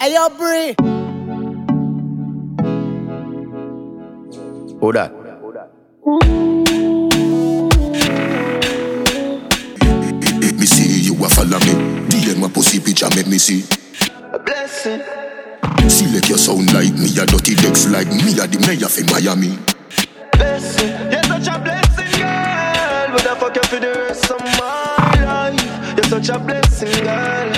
Hey, yo, Bree. Who that? Me see you a follow me. DM my pussy picture make me see. A blessing. Select your sound like me, a dirty decks like me, a the mayor for Miami. Blessing. You're such a blessing, girl. But I fuck you for the such a blessing, girl.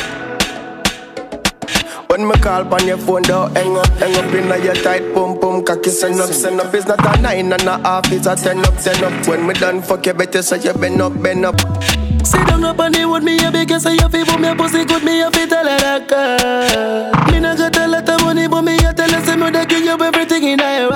When me call on your phone, don't hang up, hang up in your tight pum pum cocky send up, send up. It's not a nine and a half, it's a ten up, ten up. When me done fuck you, better say you bend up, bend up. Sit down up on the wood, me a big say you fi boom your pussy good, me a fi tell her that girl. Me not got a lot of money, but me a tell her say me da give you everything in your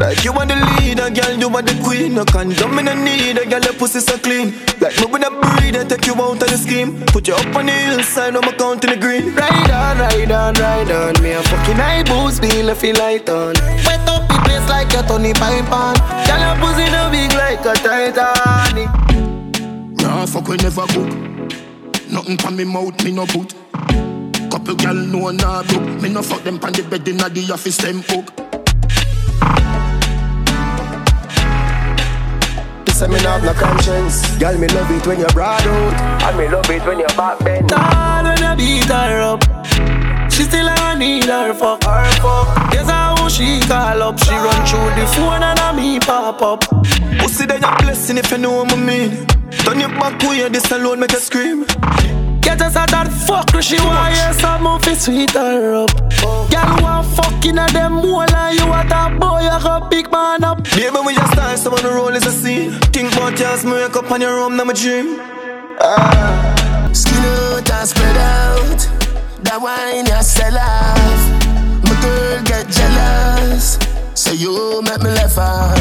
Like you are the leader, girl, you are the queen. No condom, me no need a girl, your pussy so clean. Like me with a I take you out of the scheme. Put you up on the hillside, I'm counting the green. Ride on, ride on, ride on. Me a fucking high boost, me left feel light on. Wet up the place like a Tony Pipe on. Girl, your pussy no big like a Titanic. Nah, fuck we never cook. Nothing pan me mouth, me no put. Couple gal know nah book. Me no fuck them pan the bed inna the office them hook. This me not have no conscience. Girl, me love it when you broad out, and me love it when you back bend. Hard when I beat her up. She still I need her fuck her fuck. Guess how she call up. She run through the phone and I me pop up. Pussy, then your blessing if you know what I mean. Turn your back way, this alone make you scream. Get us out that fuck, she want hear some of it sweet her up. Girl want fucking at them more like you a top boy, you go big man up. Baby, when you start, so on the roll is a scene. Think about yours, me wake up on your room, now my dream. Ah. Skin out and spread out. That wine you sell off. My girl get jealous. Say you make me laugh out.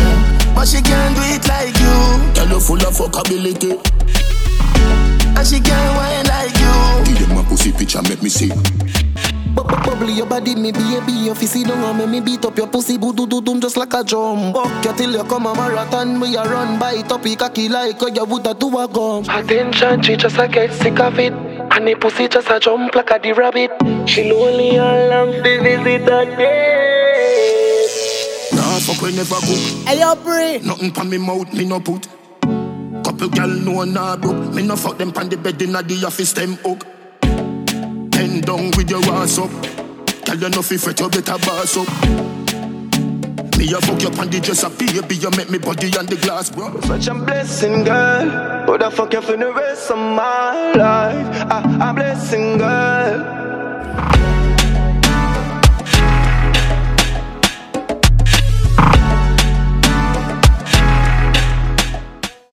But she can't do it like you. Girl, you full of fuckability. And she can't wine like you. Give them my pussy picture make me see. Bu- bu- your body, me baby, you fi sit down and make me beat up your pussy, boo doo doo doo, just like a drum. Fuck you till you come a marathon, Me a run by it up, it cocky like how you woulda do a gum. Attention, she just a get sick of it, and the pussy just a jump like a the rabbit. She lonely and long to visit again. Nah, fuck we never cook. Hey, yo, Bree. Nothing pan me mouth, me no put. Couple gal know nah broke. Me no fuck them pan the bed inna the office them hook. Bend down with your ass up. Girl, you fi fret, you better boss up. Me a fuck you on the dresser, baby, you make me body on the glass, bro. Such a blessing, girl. Would the fuck you for the rest of my life? I, I'm blessing, girl.